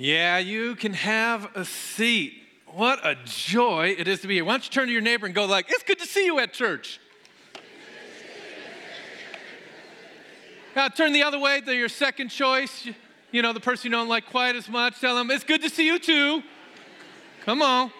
Yeah, you can have a seat. What a joy it is to be here. Why don't you turn to your neighbor and go like, "It's good to see you at church." Now turn the other way. They're your second choice. You know, the person you don't like quite as much. Tell them, "It's good to see you too." Come on.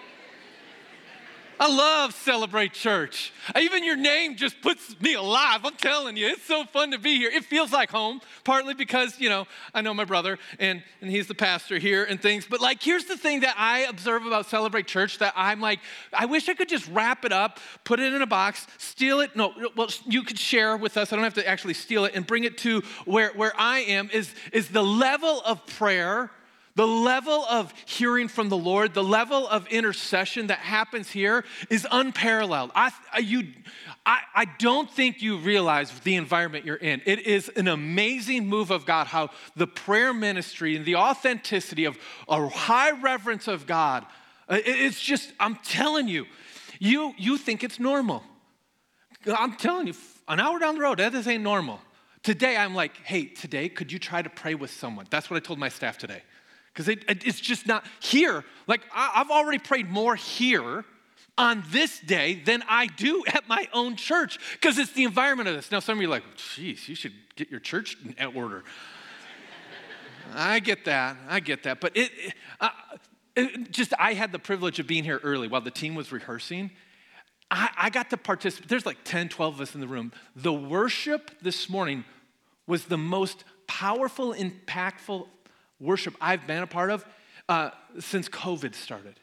I love Celebrate Church. Even your name just puts me alive. I'm telling you, it's so fun to be here. It feels like home, partly because, you know, I know my brother and, and he's the pastor here and things. But like, here's the thing that I observe about Celebrate Church that I'm like, I wish I could just wrap it up, put it in a box, steal it. No, well, you could share with us. I don't have to actually steal it and bring it to where, where I am is, is the level of prayer the level of hearing from the Lord, the level of intercession that happens here is unparalleled. I, you, I, I don't think you realize the environment you're in. It is an amazing move of God, how the prayer ministry and the authenticity of a high reverence of God, uh, it's just, I'm telling you, you, you think it's normal. I'm telling you, an hour down the road, that is ain't normal. Today, I'm like, hey, today, could you try to pray with someone? That's what I told my staff today because it, it's just not here. Like, I've already prayed more here on this day than I do at my own church because it's the environment of this. Now, some of you are like, geez, you should get your church in order. I get that. I get that. But it, uh, it, just, I had the privilege of being here early while the team was rehearsing. I, I got to participate. There's like 10, 12 of us in the room. The worship this morning was the most powerful, impactful worship I've been a part of uh, since COVID started.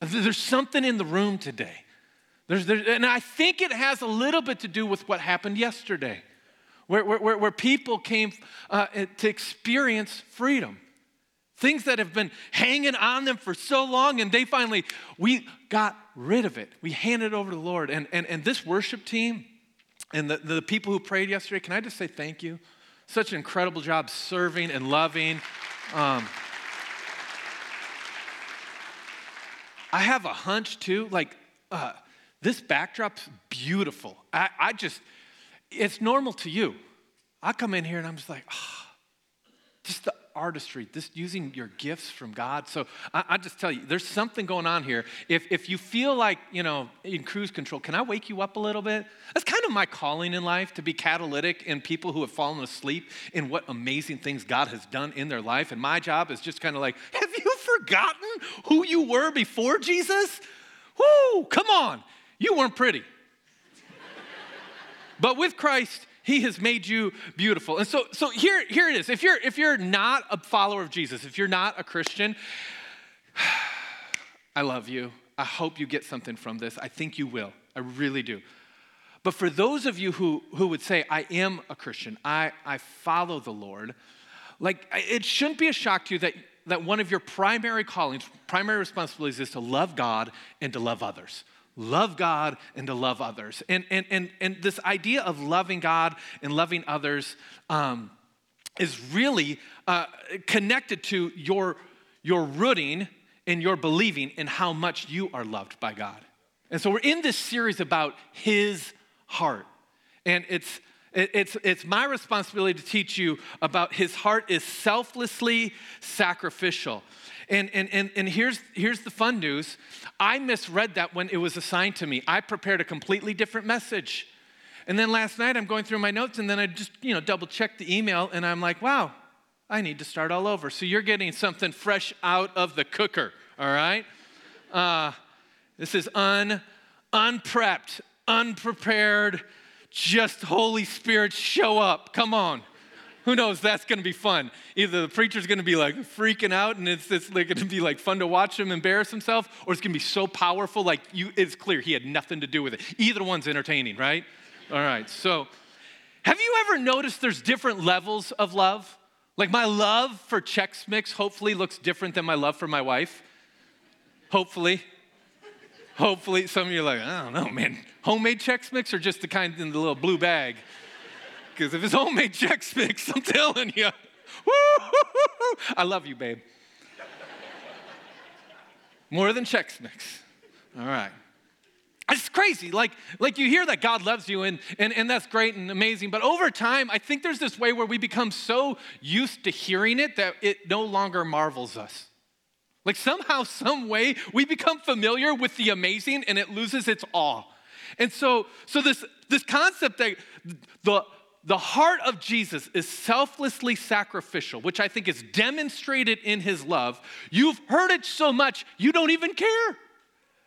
There's something in the room today. There's, and I think it has a little bit to do with what happened yesterday, where, where, where people came uh, to experience freedom. Things that have been hanging on them for so long, and they finally, we got rid of it. We handed it over to the Lord. And, and, and this worship team and the, the people who prayed yesterday, can I just say thank you? Such an incredible job serving and loving. Um, I have a hunch too, like uh, this backdrop's beautiful. I, I, just, it's normal to you. I come in here and I'm just like, oh, just the artistry, this using your gifts from God. So I, I, just tell you, there's something going on here. If, if you feel like, you know, in cruise control, can I wake you up a little bit? That's kind of my calling in life to be catalytic in people who have fallen asleep in what amazing things God has done in their life. And my job is just kind of like, have you forgotten who you were before Jesus? Whoo, come on. You weren't pretty. but with Christ, he has made you beautiful. And so, so here, here it is. If you're, if you're not a follower of Jesus, if you're not a Christian, I love you. I hope you get something from this. I think you will. I really do. But for those of you who, who would say, I am a Christian, I, I follow the Lord, like it shouldn't be a shock to you that, that one of your primary callings, primary responsibilities is to love God and to love others love God and to love others. And, and, and, and this idea of loving God and loving others um, is really uh, connected to your, your rooting and your believing in how much you are loved by God. And so we're in this series about His heart. And it's, it's, it's my responsibility to teach you about His heart is selflessly sacrificial. And, and, and, and here's, here's the fun news I misread that when it was assigned to me. I prepared a completely different message. And then last night I'm going through my notes and then I just, you know, double checked the email and I'm like, wow, I need to start all over. So you're getting something fresh out of the cooker, all right? Uh, this is un, unprepped, unprepared, just Holy Spirit show up. Come on who knows? That's going to be fun. Either the preacher's going to be like freaking out and it's, it's like going to be like fun to watch him embarrass himself, or it's going to be so powerful, like you, it's clear he had nothing to do with it. Either one's entertaining, right? All right. So, have you ever noticed there's different levels of love? Like my love for Chex Mix hopefully looks different than my love for my wife. Hopefully. Hopefully, some of you are like, I don't know, man. Homemade Chex Mix or just the kind in the little blue bag? Because if it's homemade Chex Mix, I'm telling you, I love you, babe. More than Chex Mix. All right. It's crazy. Like, like you hear that God loves you, and, and, and that's great and amazing. But over time, I think there's this way where we become so used to hearing it that it no longer marvels us. Like somehow, some way, we become familiar with the amazing and it loses its awe. And so, so this, this concept that the, the heart of Jesus is selflessly sacrificial, which I think is demonstrated in his love. You've heard it so much, you don't even care.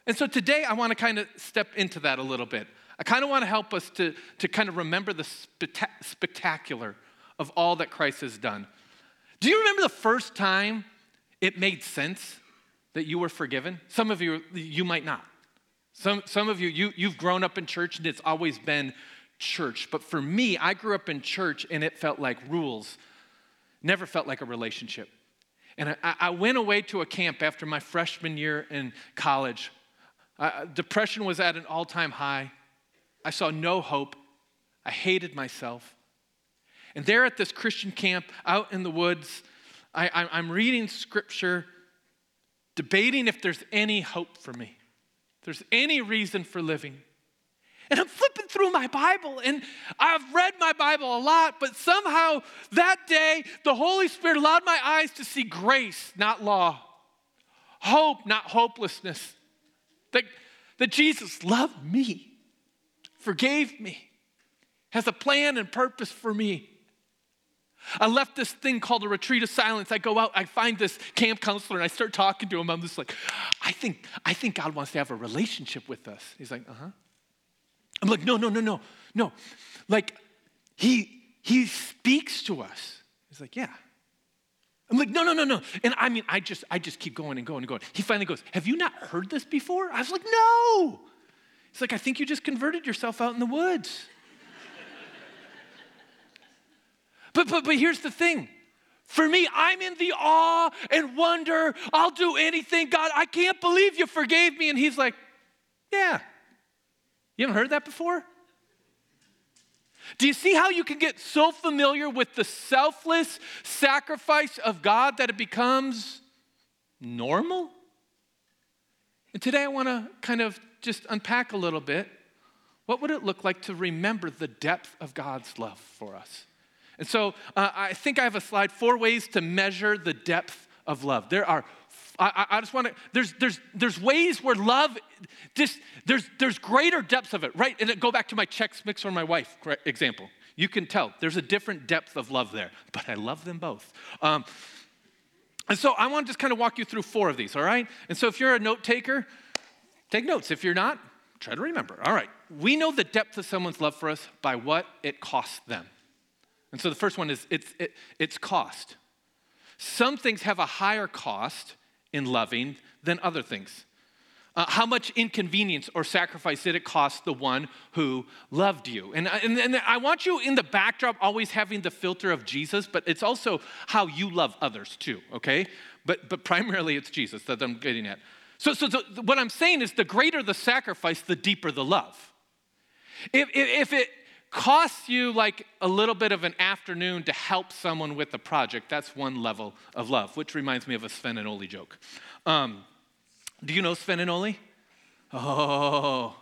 And so today I want to kind of step into that a little bit. I kind of want to help us to, to kind of remember the spectacular of all that Christ has done. Do you remember the first time it made sense that you were forgiven? Some of you, you might not. Some, some of you, you, you've grown up in church and it's always been church. But for me, I grew up in church and it felt like rules, never felt like a relationship. And I, I went away to a camp after my freshman year in college. Uh, depression was at an all time high. I saw no hope. I hated myself. And there at this Christian camp out in the woods, I, I'm reading scripture, debating if there's any hope for me, there's any reason for living. And I'm through my Bible, and I've read my Bible a lot, but somehow that day, the Holy Spirit allowed my eyes to see grace, not law, hope, not hopelessness. That, that Jesus loved me, forgave me, has a plan and purpose for me. I left this thing called a retreat of silence. I go out, I find this camp counselor, and I start talking to him. I'm just like, I think, I think God wants to have a relationship with us. He's like, uh huh. I'm like, no, no, no, no, no. Like, he, he speaks to us. He's like, yeah. I'm like, no, no, no, no. And I mean, I just, I just keep going and going and going. He finally goes, have you not heard this before? I was like, no. He's like, I think you just converted yourself out in the woods. but, but, but here's the thing. For me, I'm in the awe and wonder. I'll do anything. God, I can't believe you forgave me. And he's like, yeah, you haven't heard that before? Do you see how you can get so familiar with the selfless sacrifice of God that it becomes normal? And today I want to kind of just unpack a little bit. What would it look like to remember the depth of God's love for us? And so uh, I think I have a slide four ways to measure the depth of love. There are I, I just want to, there's, there's, there's ways where love, just, there's, there's greater depths of it, right? And go back to my Chex Mix or my wife example. You can tell there's a different depth of love there, but I love them both. Um, and so I want to just kind of walk you through four of these, all right? And so if you're a note taker, take notes. If you're not, try to remember. All right. We know the depth of someone's love for us by what it costs them. And so the first one is it's, it, it's cost. Some things have a higher cost in loving than other things. Uh, how much inconvenience or sacrifice did it cost the one who loved you? And, and, and I want you in the backdrop always having the filter of Jesus, but it's also how you love others too, okay? But, but primarily it's Jesus that I'm getting at. So, so, so what I'm saying is the greater the sacrifice, the deeper the love. If, if, if it costs you like a little bit of an afternoon to help someone with a project, that's one level of love, which reminds me of a Sven and Ole joke. Um, do you know Sven and Ole? Oh,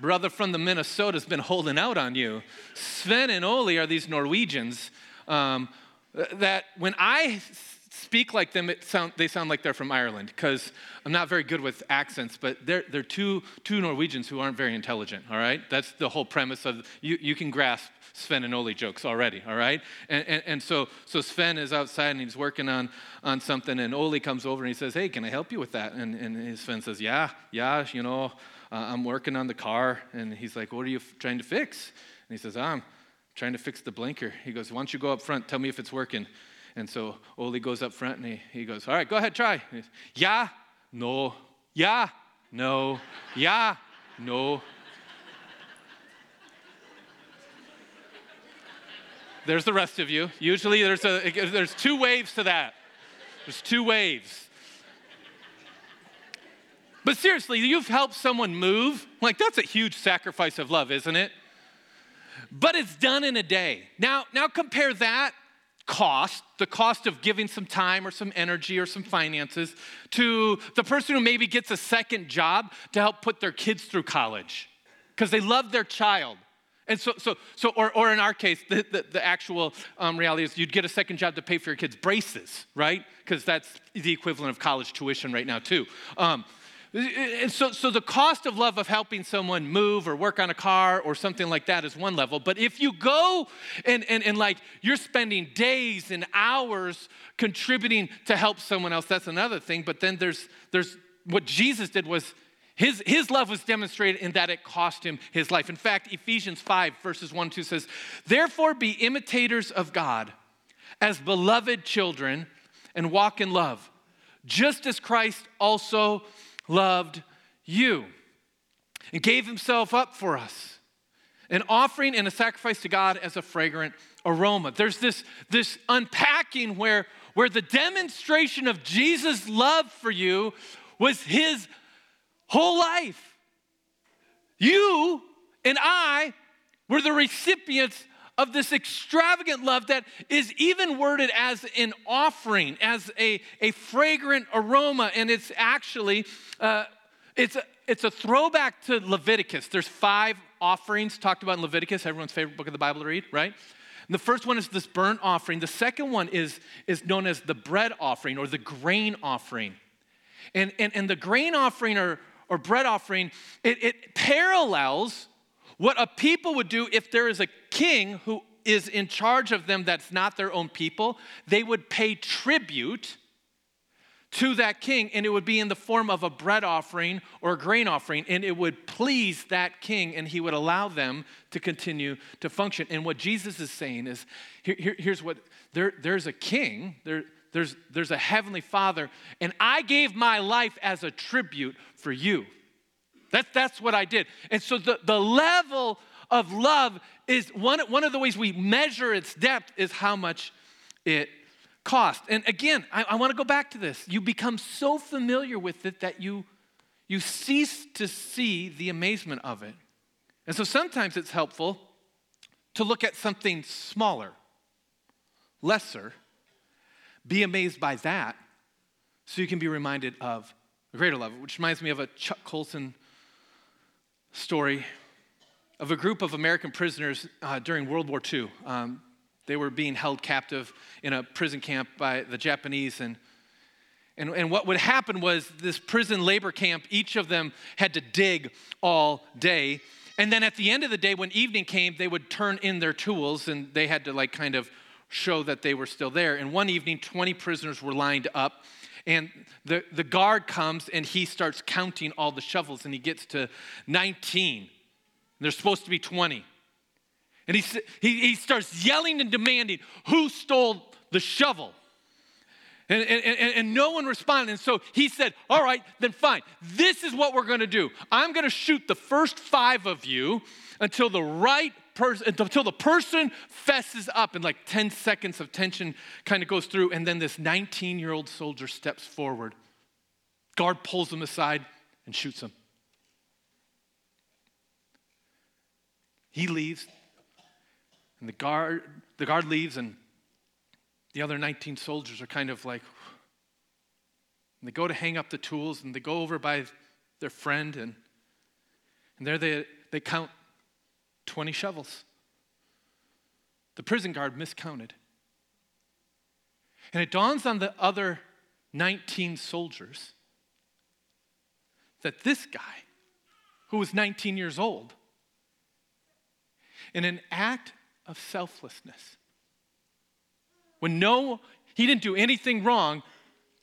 brother from the Minnesota's been holding out on you. Sven and Ole are these Norwegians um, that when I speak like them, sound, they sound like they're from Ireland because I'm not very good with accents, but they're, they're two, two Norwegians who aren't very intelligent, all right? That's the whole premise of, you, you can grasp Sven and Ole jokes already, all right? And, and, and so, so Sven is outside and he's working on, on something, and Ole comes over and he says, Hey, can I help you with that? And, and Sven says, Yeah, yeah, you know, uh, I'm working on the car. And he's like, What are you f- trying to fix? And he says, I'm trying to fix the blinker. He goes, Why don't you go up front? Tell me if it's working. And so Ole goes up front and he, he goes, All right, go ahead, try. Yeah, no, yeah, no, yeah, no. There's the rest of you. Usually there's, a, there's two waves to that. There's two waves. But seriously, you've helped someone move. Like, that's a huge sacrifice of love, isn't it? But it's done in a day. Now, now compare that cost, the cost of giving some time or some energy or some finances, to the person who maybe gets a second job to help put their kids through college. because they love their child. And so, so, so or, or in our case, the, the, the actual um, reality is you'd get a second job to pay for your kids' braces, right? Because that's the equivalent of college tuition right now, too. Um, and so, so the cost of love of helping someone move or work on a car or something like that is one level. But if you go and, and, and like you're spending days and hours contributing to help someone else, that's another thing. But then there's, there's what Jesus did was his, his love was demonstrated in that it cost him his life. In fact, Ephesians 5, verses 1 2 says, Therefore be imitators of God as beloved children and walk in love, just as Christ also loved you and gave himself up for us, an offering and a sacrifice to God as a fragrant aroma. There's this, this unpacking where, where the demonstration of Jesus' love for you was his whole life. You and I were the recipients of this extravagant love that is even worded as an offering, as a, a fragrant aroma. And it's actually, uh, it's, a, it's a throwback to Leviticus. There's five offerings talked about in Leviticus, everyone's favorite book of the Bible to read, right? And the first one is this burnt offering. The second one is, is known as the bread offering or the grain offering. And, and, and the grain offering or, or bread offering, it, it parallels what a people would do if there is a king who is in charge of them that's not their own people, they would pay tribute to that king, and it would be in the form of a bread offering or a grain offering, and it would please that king, and he would allow them to continue to function. And what Jesus is saying is here, here, here's what there, there's a king, there, there's, there's a heavenly father, and I gave my life as a tribute for you. That, that's what I did. And so the, the level of love is one, one of the ways we measure its depth is how much it cost. And again, I, I want to go back to this. You become so familiar with it that you, you cease to see the amazement of it. And so sometimes it's helpful to look at something smaller, lesser, be amazed by that, so you can be reminded of a greater love, which reminds me of a Chuck Colson story of a group of American prisoners uh, during World War II. Um, they were being held captive in a prison camp by the Japanese. And, and, and what would happen was this prison labor camp, each of them had to dig all day. And then at the end of the day, when evening came, they would turn in their tools and they had to, like, kind of show that they were still there. And one evening, 20 prisoners were lined up and the, the guard comes and he starts counting all the shovels and he gets to 19. There's supposed to be 20. And he, he, he starts yelling and demanding, Who stole the shovel? And, and, and, and, no one responded. And so he said, All right, then fine. This is what we're going to do. I'm going to shoot the first five of you until the right person, until the person fesses up and like 10 seconds of tension kind of goes through. And then this 19 year old soldier steps forward. Guard pulls him aside and shoots him. He leaves, and the guard, the guard leaves, and the other 19 soldiers are kind of like, they go to hang up the tools, and they go over by their friend, and, and there they, they count 20 shovels. The prison guard miscounted. And it dawns on the other 19 soldiers that this guy, who was 19 years old, in an act of selflessness, when no, he didn't do anything wrong,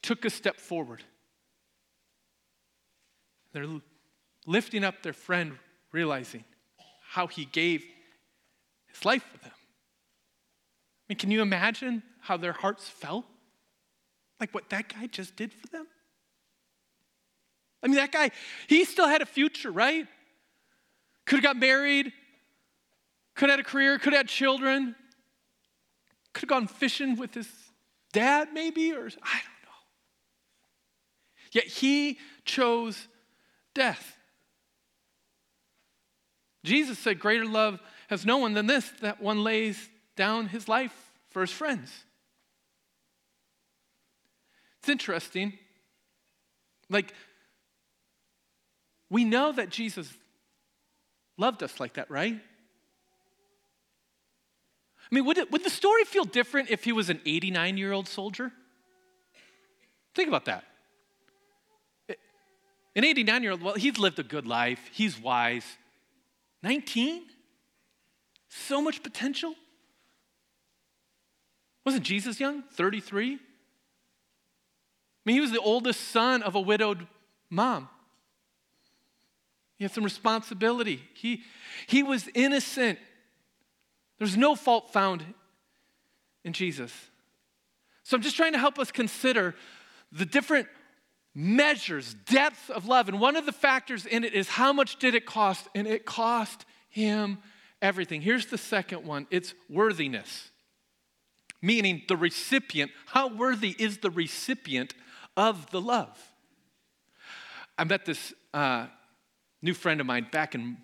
took a step forward. They're lifting up their friend, realizing how he gave his life for them. I mean, can you imagine how their hearts felt? Like what that guy just did for them? I mean, that guy, he still had a future, right? Could have got married, could have had a career, could have had children, could have gone fishing with his dad, maybe, or I don't know. Yet he chose death. Jesus said, Greater love has no one than this, that one lays down his life for his friends. It's interesting. Like, we know that Jesus loved us like that, right? I mean, would, it, would the story feel different if he was an 89 year old soldier? Think about that. An 89 year old, well, he's lived a good life, he's wise. 19? So much potential. Wasn't Jesus young? 33? I mean, he was the oldest son of a widowed mom. He had some responsibility. He, he was innocent. There's no fault found in Jesus. So I'm just trying to help us consider the different measures, depth of love. And one of the factors in it is how much did it cost? And it cost him everything. Here's the second one it's worthiness, meaning the recipient. How worthy is the recipient of the love? I met this uh, new friend of mine back in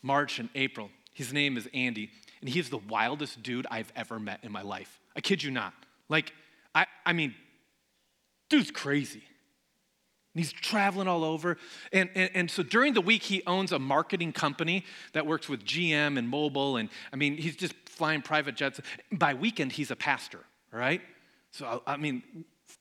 March and April. His name is Andy, and he's the wildest dude I've ever met in my life. I kid you not. Like, I, I mean, dude's crazy. And he's traveling all over. And, and, and, so during the week, he owns a marketing company that works with GM and mobile. And I mean, he's just flying private jets. By weekend, he's a pastor, right? So, I mean,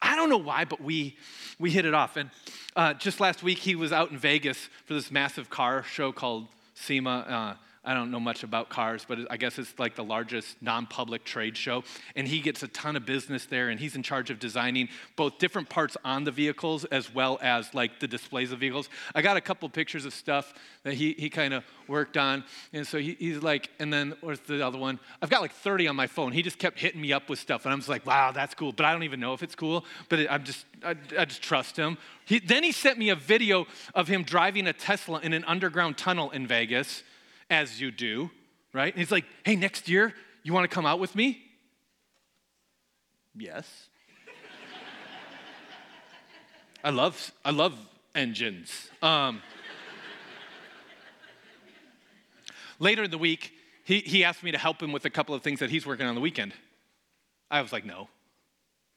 I don't know why, but we, we hit it off. And uh, just last week, he was out in Vegas for this massive car show called SEMA. Uh, I don't know much about cars, but I guess it's like the largest non public trade show. And he gets a ton of business there, and he's in charge of designing both different parts on the vehicles as well as like the displays of vehicles. I got a couple pictures of stuff that he, he kind of worked on. And so he, he's like, and then where's the other one? I've got like 30 on my phone. He just kept hitting me up with stuff, and I'm just like, wow, that's cool. But I don't even know if it's cool, but it, I'm just, I, I just trust him. He, then he sent me a video of him driving a Tesla in an underground tunnel in Vegas as you do, right? And he's like, hey, next year, you want to come out with me? Yes. I love, I love engines. Um, later in the week, he, he asked me to help him with a couple of things that he's working on the weekend. I was like, no.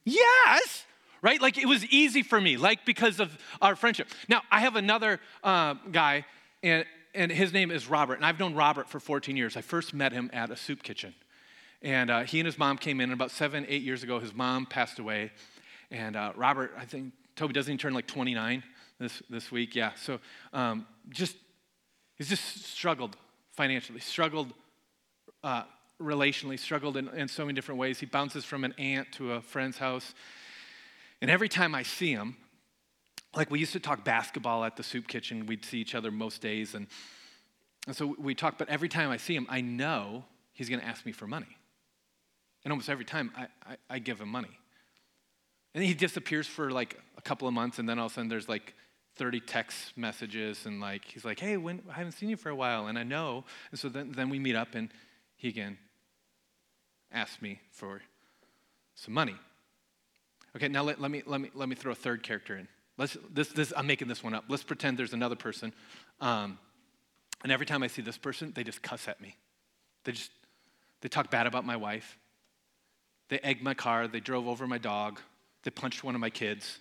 Yes, right? Like it was easy for me, like because of our friendship. Now, I have another uh, guy, and and his name is Robert. And I've known Robert for 14 years. I first met him at a soup kitchen. And uh, he and his mom came in, and about seven, eight years ago, his mom passed away. And uh, Robert, I think, Toby doesn't even turn like 29 this, this week. Yeah. So um, just, he's just struggled financially, struggled uh, relationally, struggled in, in so many different ways. He bounces from an aunt to a friend's house. And every time I see him, like we used to talk basketball at the soup kitchen. We'd see each other most days. And, and so we talk, but every time I see him, I know he's going to ask me for money. And almost every time I, I, I give him money. And he disappears for like a couple of months, and then all of a sudden there's like 30 text messages, and like he's like, hey, when, I haven't seen you for a while, and I know. And so then, then we meet up, and he again asks me for some money. Okay, now let, let, me, let, me, let me throw a third character in. Let's, this, this, I'm making this one up. Let's pretend there's another person. Um, and every time I see this person, they just cuss at me. They just, they talk bad about my wife. They egged my car. They drove over my dog. They punched one of my kids.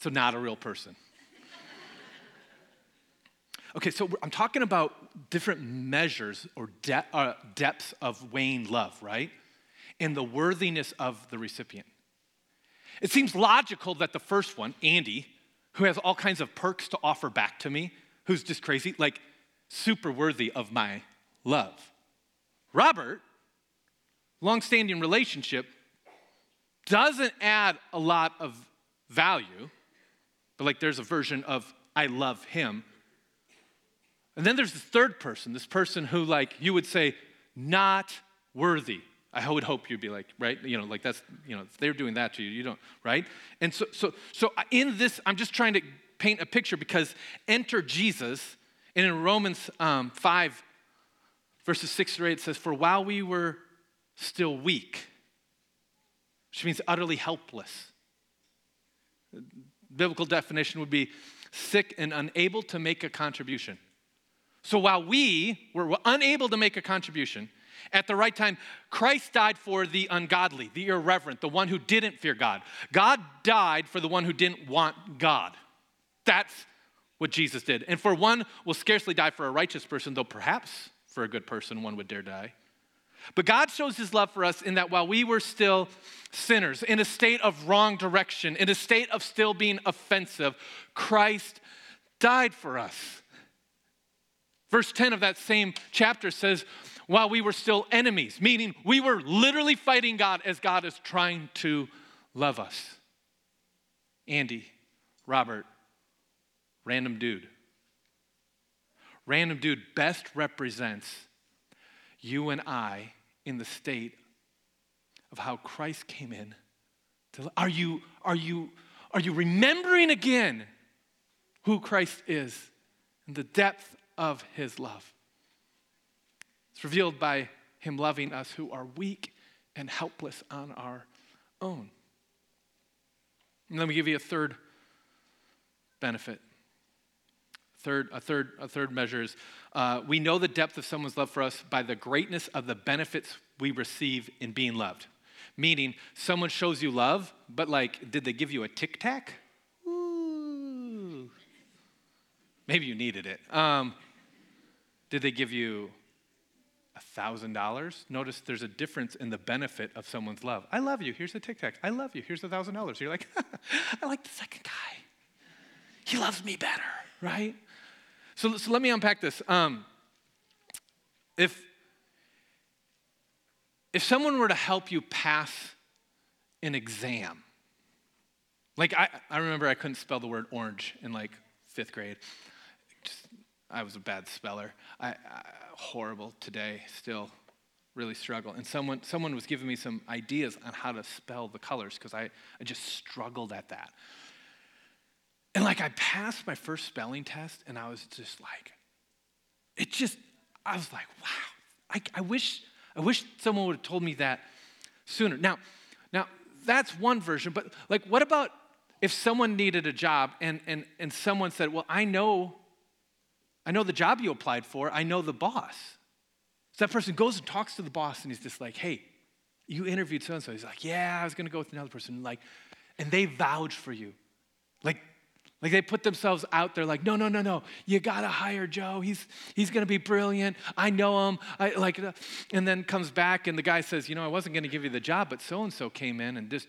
So, not a real person. Okay, so I'm talking about different measures or de- uh, depths of weighing love, right? And the worthiness of the recipient. It seems logical that the first one, Andy, who has all kinds of perks to offer back to me, who's just crazy, like super worthy of my love. Robert, long-standing relationship, doesn't add a lot of value, but like there's a version of I love him. And then there's the third person, this person who like you would say not worthy I would hope you'd be like, right? You know, like that's, you know, they're doing that to you, you don't, right? And so, so, so in this, I'm just trying to paint a picture because enter Jesus, and in Romans um, 5, verses 6 through 8, it says, For while we were still weak, which means utterly helpless, biblical definition would be sick and unable to make a contribution. So while we were unable to make a contribution, at the right time, Christ died for the ungodly, the irreverent, the one who didn't fear God. God died for the one who didn't want God. That's what Jesus did. And for one will scarcely die for a righteous person, though perhaps for a good person one would dare die. But God shows his love for us in that while we were still sinners, in a state of wrong direction, in a state of still being offensive, Christ died for us. Verse 10 of that same chapter says, while we were still enemies, meaning we were literally fighting God as God is trying to love us. Andy, Robert, random dude. Random dude best represents you and I in the state of how Christ came in. To, are, you, are, you, are you remembering again who Christ is and the depth of his love? It's revealed by him loving us who are weak and helpless on our own. And let me give you a third benefit. Third, a third, a third measure is uh, we know the depth of someone's love for us by the greatness of the benefits we receive in being loved. Meaning, someone shows you love, but like, did they give you a tic tac? Maybe you needed it. Um, did they give you $1,000. Notice there's a difference in the benefit of someone's love. I love you. Here's the tic tac. I love you. Here's the $1,000. You're like, I like the second guy. He loves me better, right? So, so let me unpack this. Um, if, if someone were to help you pass an exam, like I, I remember I couldn't spell the word orange in like fifth grade. Just, I was a bad speller. I, I horrible today, still really struggle. And someone, someone was giving me some ideas on how to spell the colors because I, I just struggled at that. And like I passed my first spelling test and I was just like, it just, I was like, wow, I, I wish, I wish someone would have told me that sooner. Now, now that's one version, but like what about if someone needed a job and, and, and someone said, well, I know I know the job you applied for, I know the boss. So that person goes and talks to the boss and he's just like, hey, you interviewed so and so. He's like, yeah, I was gonna go with another person. Like, and they vouch for you. Like, like they put themselves out there like, no, no, no, no, you gotta hire Joe. He's he's gonna be brilliant. I know him. I like and then comes back and the guy says, you know, I wasn't gonna give you the job, but so-and-so came in and just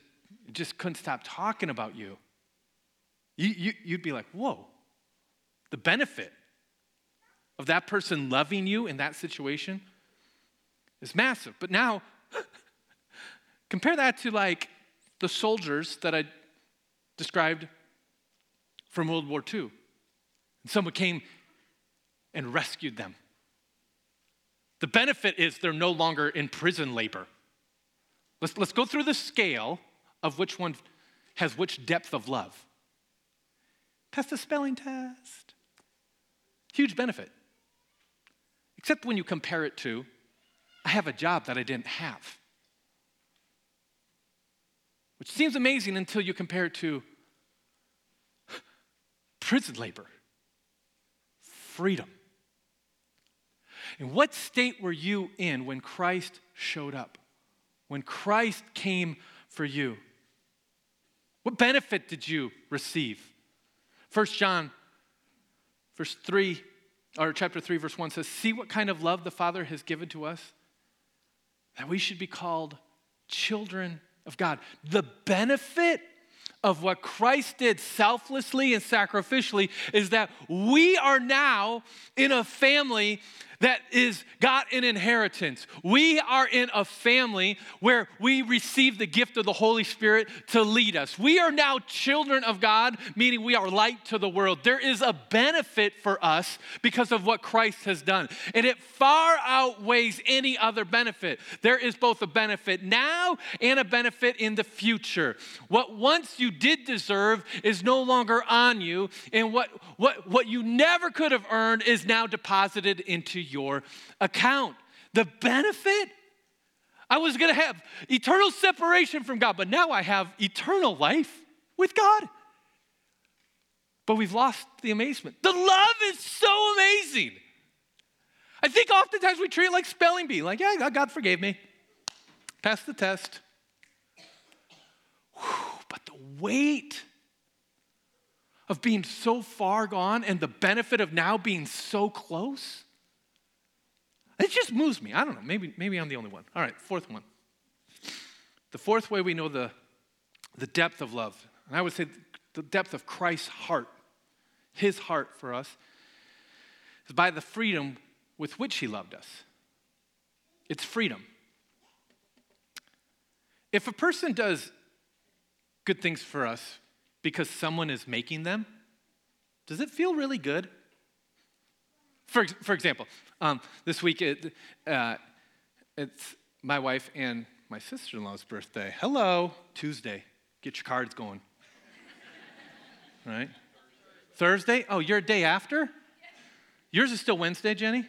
just couldn't stop talking about you. you, you you'd be like, whoa, the benefit of that person loving you in that situation is massive. But now, compare that to like the soldiers that I described from World War II. And someone came and rescued them. The benefit is they're no longer in prison labor. Let's, let's go through the scale of which one has which depth of love. Pass the spelling test. Huge benefit. Except when you compare it to, I have a job that I didn't have. Which seems amazing until you compare it to prison labor, freedom. In what state were you in when Christ showed up? When Christ came for you? What benefit did you receive? 1 John, verse 3 or chapter 3, verse 1 says, See what kind of love the Father has given to us? That we should be called children of God. The benefit of what Christ did selflessly and sacrificially is that we are now in a family that is got an inheritance. We are in a family where we receive the gift of the Holy Spirit to lead us. We are now children of God, meaning we are light to the world. There is a benefit for us because of what Christ has done, and it far outweighs any other benefit. There is both a benefit now and a benefit in the future. What once you did deserve is no longer on you, and what, what, what you never could have earned is now deposited into your account. The benefit? I was going to have eternal separation from God, but now I have eternal life with God. But we've lost the amazement. The love is so amazing. I think oftentimes we treat it like spelling bee, like, yeah, God forgave me. Passed the test. Whew, but the weight of being so far gone and the benefit of now being so close? It just moves me. I don't know. Maybe, maybe I'm the only one. All right, fourth one. The fourth way we know the, the depth of love, and I would say the depth of Christ's heart, his heart for us, is by the freedom with which he loved us. It's freedom. If a person does good things for us because someone is making them, does it feel really good? For, for example, um, this week it, uh, it's my wife and my sister in law's birthday. Hello, Tuesday. Get your cards going. right? Thursday? Oh, you're a day after? Yours is still Wednesday, Jenny?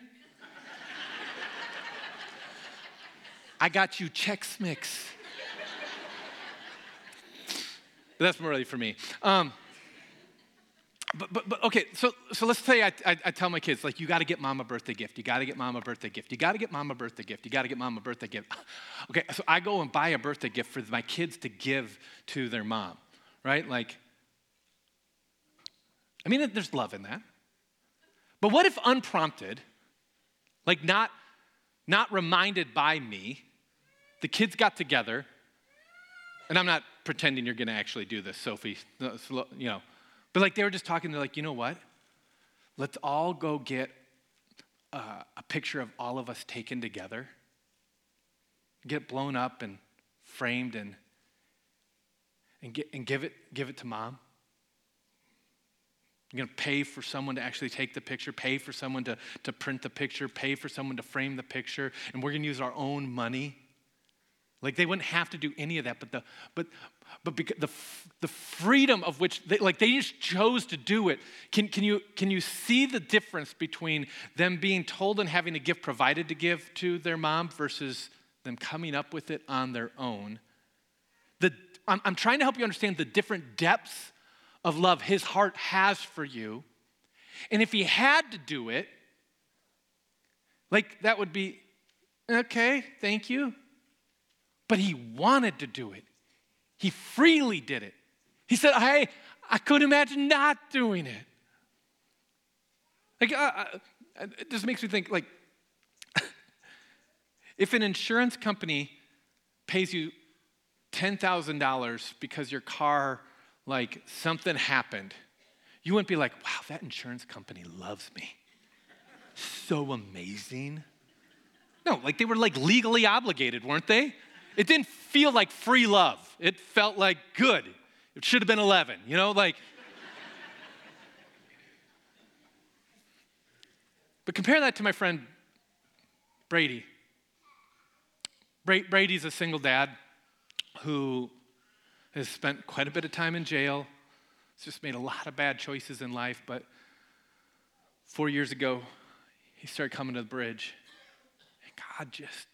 I got you Chex Mix. That's more really for me. Um, but, but, but okay, so, so let's say I, I, I tell my kids, like, you got to get mom a birthday gift. You got to get mom a birthday gift. You got to get mom a birthday gift. You got to get mom a birthday gift. Okay, so I go and buy a birthday gift for my kids to give to their mom, right? Like, I mean, there's love in that. But what if unprompted, like not, not reminded by me, the kids got together, and I'm not pretending you're going to actually do this, Sophie, you know, but like they were just talking, they're like, you know what? Let's all go get uh, a picture of all of us taken together, get blown up and framed and, and, get, and give, it, give it to mom. You're going to pay for someone to actually take the picture, pay for someone to, to print the picture, pay for someone to frame the picture, and we're going to use our own money. Like they wouldn't have to do any of that, but the, but, but the, the freedom of which, they, like they just chose to do it. Can, can, you, can you see the difference between them being told and having a gift provided to give to their mom versus them coming up with it on their own? The, I'm, I'm trying to help you understand the different depths of love his heart has for you. And if he had to do it, like that would be, okay, thank you. But he wanted to do it. He freely did it. He said, I, I couldn't imagine not doing it. Like, uh, uh, it just makes me think, like, if an insurance company pays you $10,000 because your car like something happened, you wouldn't be like, wow, that insurance company loves me. So amazing. No, like they were like legally obligated, weren't they? It didn't feel like free love. It felt like good. It should have been 11, you know, like. but compare that to my friend Brady. Brady's a single dad who has spent quite a bit of time in jail. He's just made a lot of bad choices in life, but four years ago, he started coming to the bridge, and God just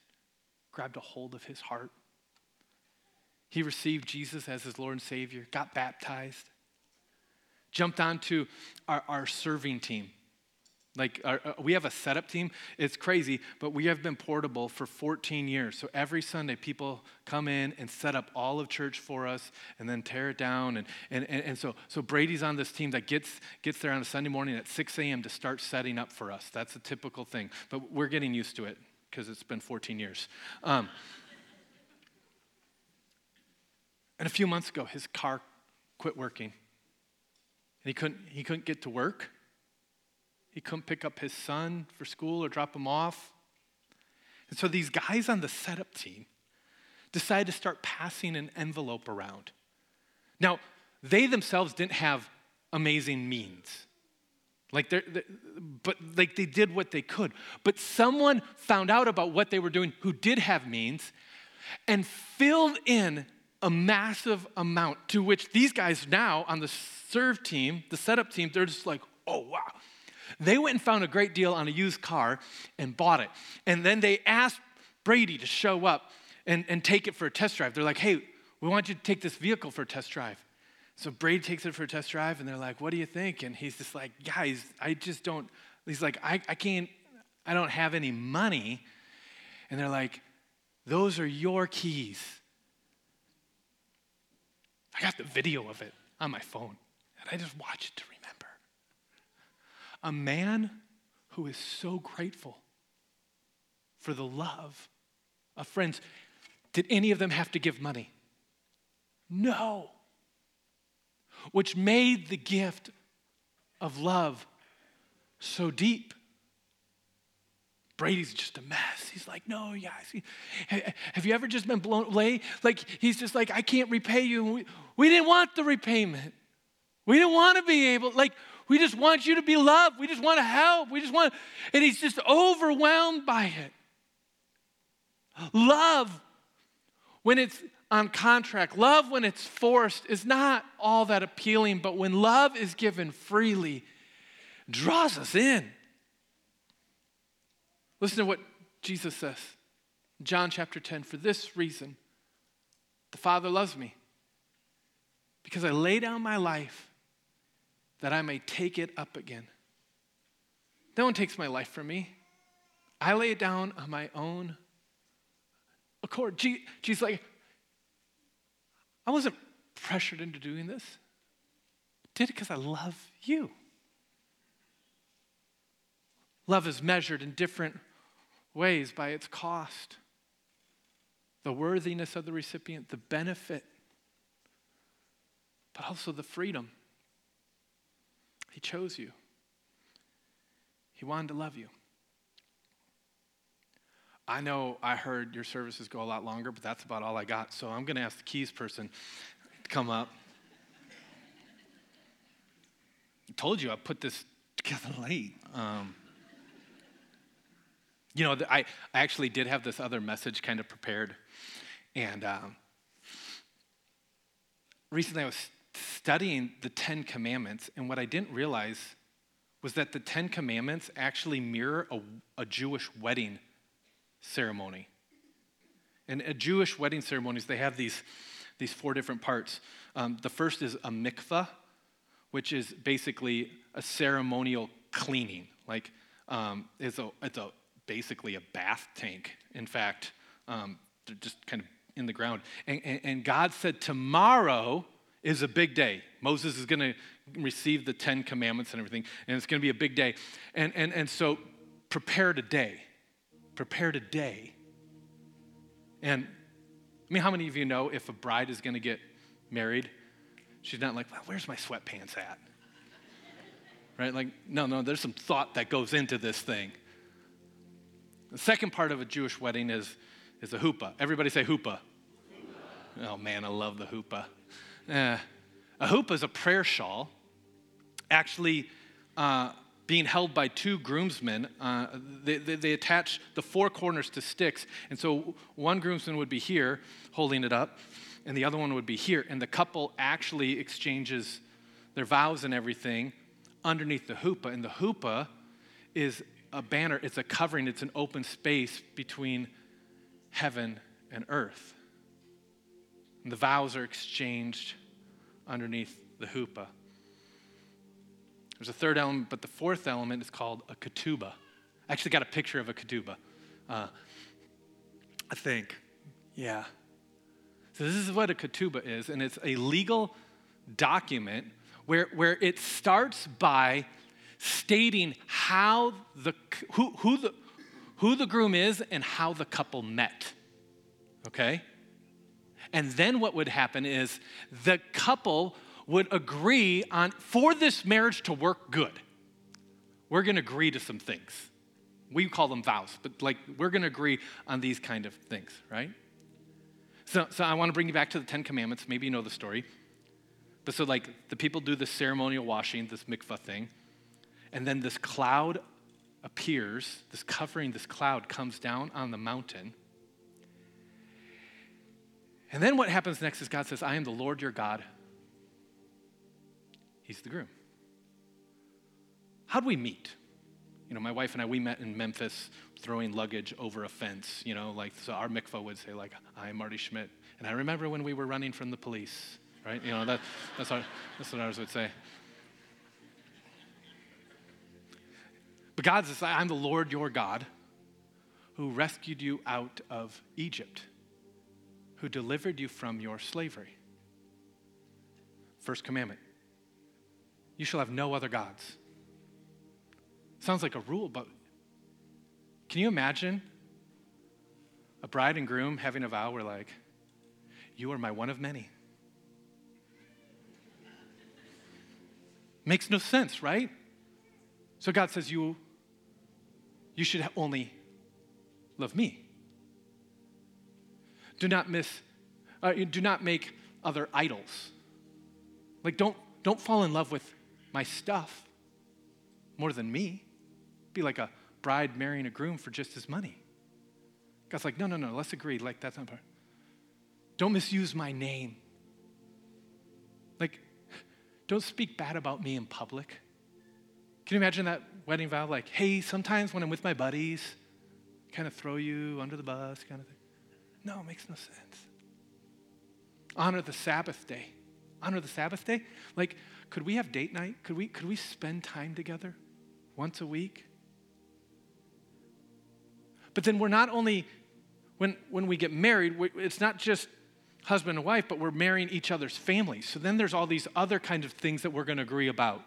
grabbed a hold of his heart. He received Jesus as his Lord and Savior, got baptized, jumped onto our, our serving team. Like, our, uh, we have a setup team. It's crazy, but we have been portable for 14 years. So every Sunday, people come in and set up all of church for us and then tear it down. And, and, and, and so, so Brady's on this team that gets, gets there on a Sunday morning at 6 a.m. to start setting up for us. That's a typical thing. But we're getting used to it because it's been 14 years. Um, and a few months ago, his car quit working. And he couldn't, he couldn't get to work. He couldn't pick up his son for school or drop him off. And so these guys on the setup team decided to start passing an envelope around. Now, they themselves didn't have amazing means. Like they're, they're, but like they did what they could. But someone found out about what they were doing who did have means and filled in a massive amount to which these guys now on the serve team, the setup team, they're just like, oh wow, they went and found a great deal on a used car and bought it. And then they asked Brady to show up and, and take it for a test drive. They're like, hey, we want you to take this vehicle for a test drive. So Brady takes it for a test drive, and they're like, what do you think? And he's just like, guys, I just don't, he's like, I, I can't, I don't have any money. And they're like, those are your keys. I got the video of it on my phone. and I just watch it to remember a man who is so grateful for the love of friends. Did any of them have to give money? No. Which made the gift of love so deep. Brady's just a mess. He's like, no, yeah. Have you ever just been blown away? Like, he's just like, I can't repay you. We, we didn't want the repayment. We didn't want to be able, like, we just want you to be loved. We just want to help. We just want, and he's just overwhelmed by it. Love, when it's on contract, love when it's forced is not all that appealing, but when love is given freely, draws us in. Listen to what Jesus says. John chapter 10 For this reason, the Father loves me, because I lay down my life that I may take it up again. No one takes my life from me. I lay it down on my own accord. Jesus, like, I wasn't pressured into doing this. I did it because I love you. Love is measured in different ways by its cost, the worthiness of the recipient, the benefit, but also the freedom. He chose you, He wanted to love you. I know I heard your services go a lot longer, but that's about all I got. So I'm going to ask the keys person to come up. I told you I put this together late. Um, you know, I, I actually did have this other message kind of prepared. And um, recently I was studying the Ten Commandments, and what I didn't realize was that the Ten Commandments actually mirror a, a Jewish wedding ceremony. And a Jewish wedding ceremonies, they have these, these four different parts. Um, the first is a mikvah, which is basically a ceremonial cleaning. Like, um, it's, a, it's a basically a bath tank. In fact, um, they're just kind of in the ground. And, and, and God said, Tomorrow is a big day. Moses is going to receive the Ten Commandments and everything, and it's going to be a big day. And, and, and so prepare today. Prepare today. And I mean, how many of you know if a bride is going to get married, she's not like, well, where's my sweatpants at? right? Like, no, no, there's some thought that goes into this thing. The second part of a Jewish wedding is, is a huppah. Everybody say huppah. Oh man, I love the huppah. Uh, a huppah is a prayer shawl, actually uh, being held by two groomsmen. Uh, they, they, they, attach the four corners to sticks. And so one groomsman would be here holding it up, and the other one would be here. And the couple actually exchanges their vows and everything underneath the huppah. And the huppah is a banner, it's a covering, it's an open space between heaven and earth. And the vows are exchanged underneath the huppah. There's a third element, but the fourth element is called a ketubah. I actually got a picture of a ketubah. Uh, I think. Yeah. So this is what a ketubah is, and it's a legal document where, where it starts by stating how the, who, who, the, who the groom is and how the couple met. Okay? And then what would happen is the couple would agree on, for this marriage to work good, we're gonna agree to some things. We call them vows, but like we're gonna agree on these kind of things, right? So, so I wanna bring you back to the Ten Commandments. Maybe you know the story. But so, like, the people do this ceremonial washing, this mikvah thing. And then this cloud appears, this covering, this cloud comes down on the mountain. And then what happens next is God says, I am the Lord your God. He's the groom. How'd we meet? You know, my wife and I, we met in Memphis throwing luggage over a fence, you know, like, so our mikvah would say, like, I'm Marty Schmidt. And I remember when we were running from the police, right? You know, that, that's, our, that's what ours would say. But God says, I'm the Lord your God who rescued you out of Egypt, who delivered you from your slavery. First commandment You shall have no other gods. Sounds like a rule, but can you imagine a bride and groom having a vow where, like, you are my one of many? Makes no sense, right? So God says, You, you should only love me. Do not miss, uh, do not make other idols. Like, don't, don't fall in love with my stuff more than me. Be like a bride marrying a groom for just his money. God's like, no, no, no, let's agree. Like, that's not part. Don't misuse my name. Like, don't speak bad about me in public. Can you imagine that wedding vow? Like, hey, sometimes when I'm with my buddies, kind of throw you under the bus, kind of thing. No, it makes no sense. Honor the Sabbath day. Honor the Sabbath day. Like, could we have date night? Could we, could we spend time together once a week? But then we're not only, when, when we get married, we, it's not just husband and wife, but we're marrying each other's families. So then there's all these other kinds of things that we're going to agree about.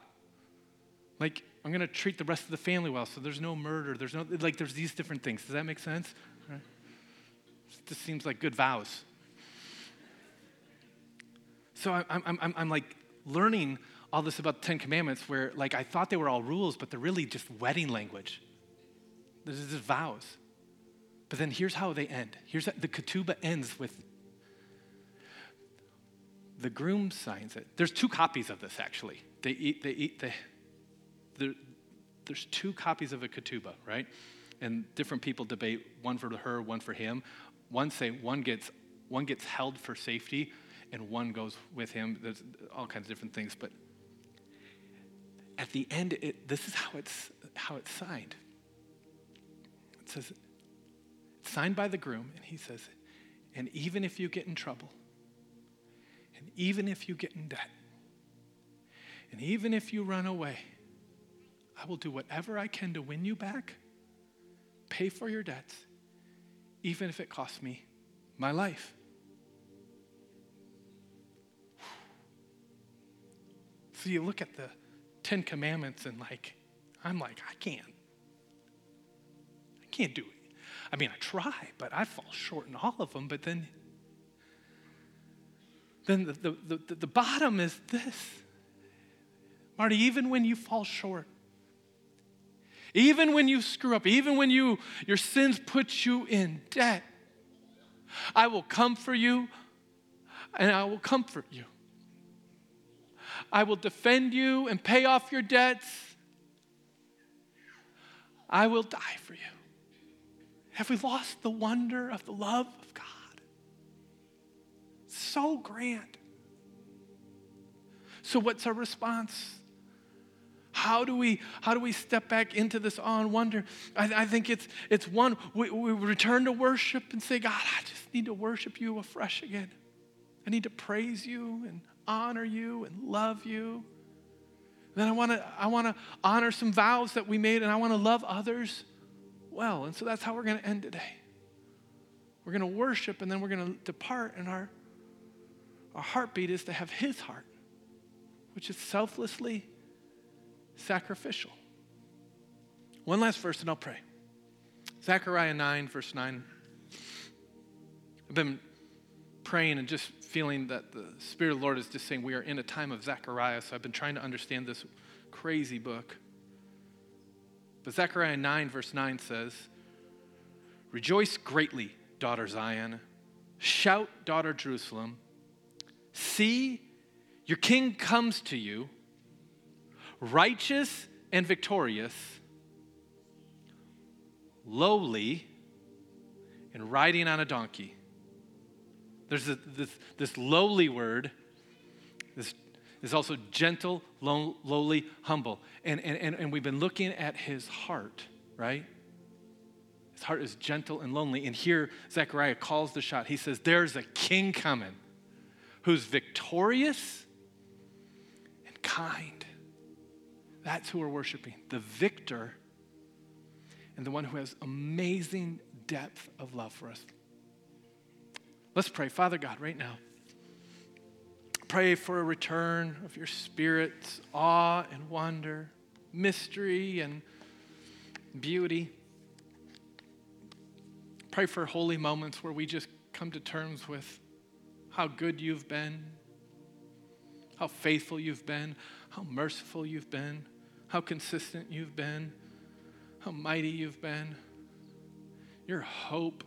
Like, I'm going to treat the rest of the family well, so there's no murder. There's no, like, there's these different things. Does that make sense? This seems like good vows. So I'm, I'm, I'm, I'm like learning all this about the Ten Commandments where, like, I thought they were all rules, but they're really just wedding language. This is just vows. But then here's how they end. Here's how, the ketubah ends with the groom signs it. There's two copies of this actually. They eat, they eat, they, there's two copies of a ketubah, right? And different people debate one for her, one for him. One say one gets one gets held for safety, and one goes with him. There's all kinds of different things, but at the end, it, this is how it's how it's signed. It says, it's signed by the groom, and he says, and even if you get in trouble, and even if you get in debt, and even if you run away, I will do whatever I can to win you back, pay for your debts, even if it costs me my life. So you look at the Ten Commandments and like, I'm like, I can't. I can't do it. I mean, I try, but I fall short in all of them. But then, then the, the, the, the bottom is this. Marty, even when you fall short, even when you screw up, even when you, your sins put you in debt, I will come for you and I will comfort you. I will defend you and pay off your debts. I will die for you. Have we lost the wonder of the love of God? So grand. So, what's our response? How do we how do we step back into this awe and wonder? I, I think it's it's one we, we return to worship and say, God, I just need to worship you afresh again. I need to praise you and honor you and love you. Then I want to I want to honor some vows that we made and I want to love others well. And so that's how we're going to end today. We're going to worship and then we're going to depart and our our heartbeat is to have his heart, which is selflessly sacrificial. One last verse and I'll pray. Zechariah 9, verse 9. I've been praying and just feeling that the Spirit of the Lord is just saying we are in a time of Zechariah. So I've been trying to understand this crazy book. But Zechariah 9, verse 9 says, Rejoice greatly, daughter Zion. Shout, daughter Jerusalem. See, your king comes to you righteous and victorious, lowly, and riding on a donkey. There's this, this lowly word, this is also gentle, low, lowly, humble. And, and, and we've been looking at his heart, right? His heart is gentle and lonely. And here, Zechariah calls the shot. He says, There's a king coming who's victorious and kind. That's who we're worshiping the victor and the one who has amazing depth of love for us. Let's pray. Father God, right now, pray for a return of your Spirit's awe and wonder, mystery and beauty. Pray for holy moments where we just come to terms with how good you've been, how faithful you've been, how merciful you've been, how consistent you've been, how mighty you've been, your hope,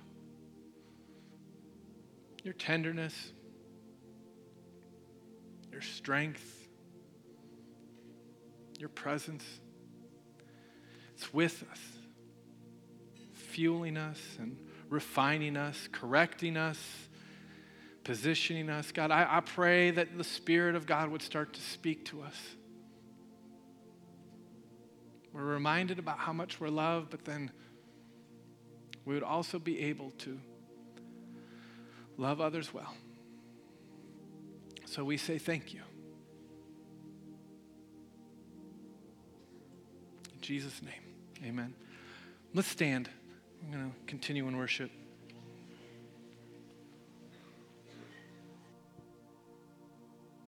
your tenderness, your strength, your presence. It's with us, fueling us and refining us, correcting us, positioning us. God, I, I pray that the Spirit of God would start to speak to us. We're reminded about how much we're loved, but then we would also be able to love others well. So we say thank you. In Jesus' name, amen. Let's stand. I'm going to continue in worship.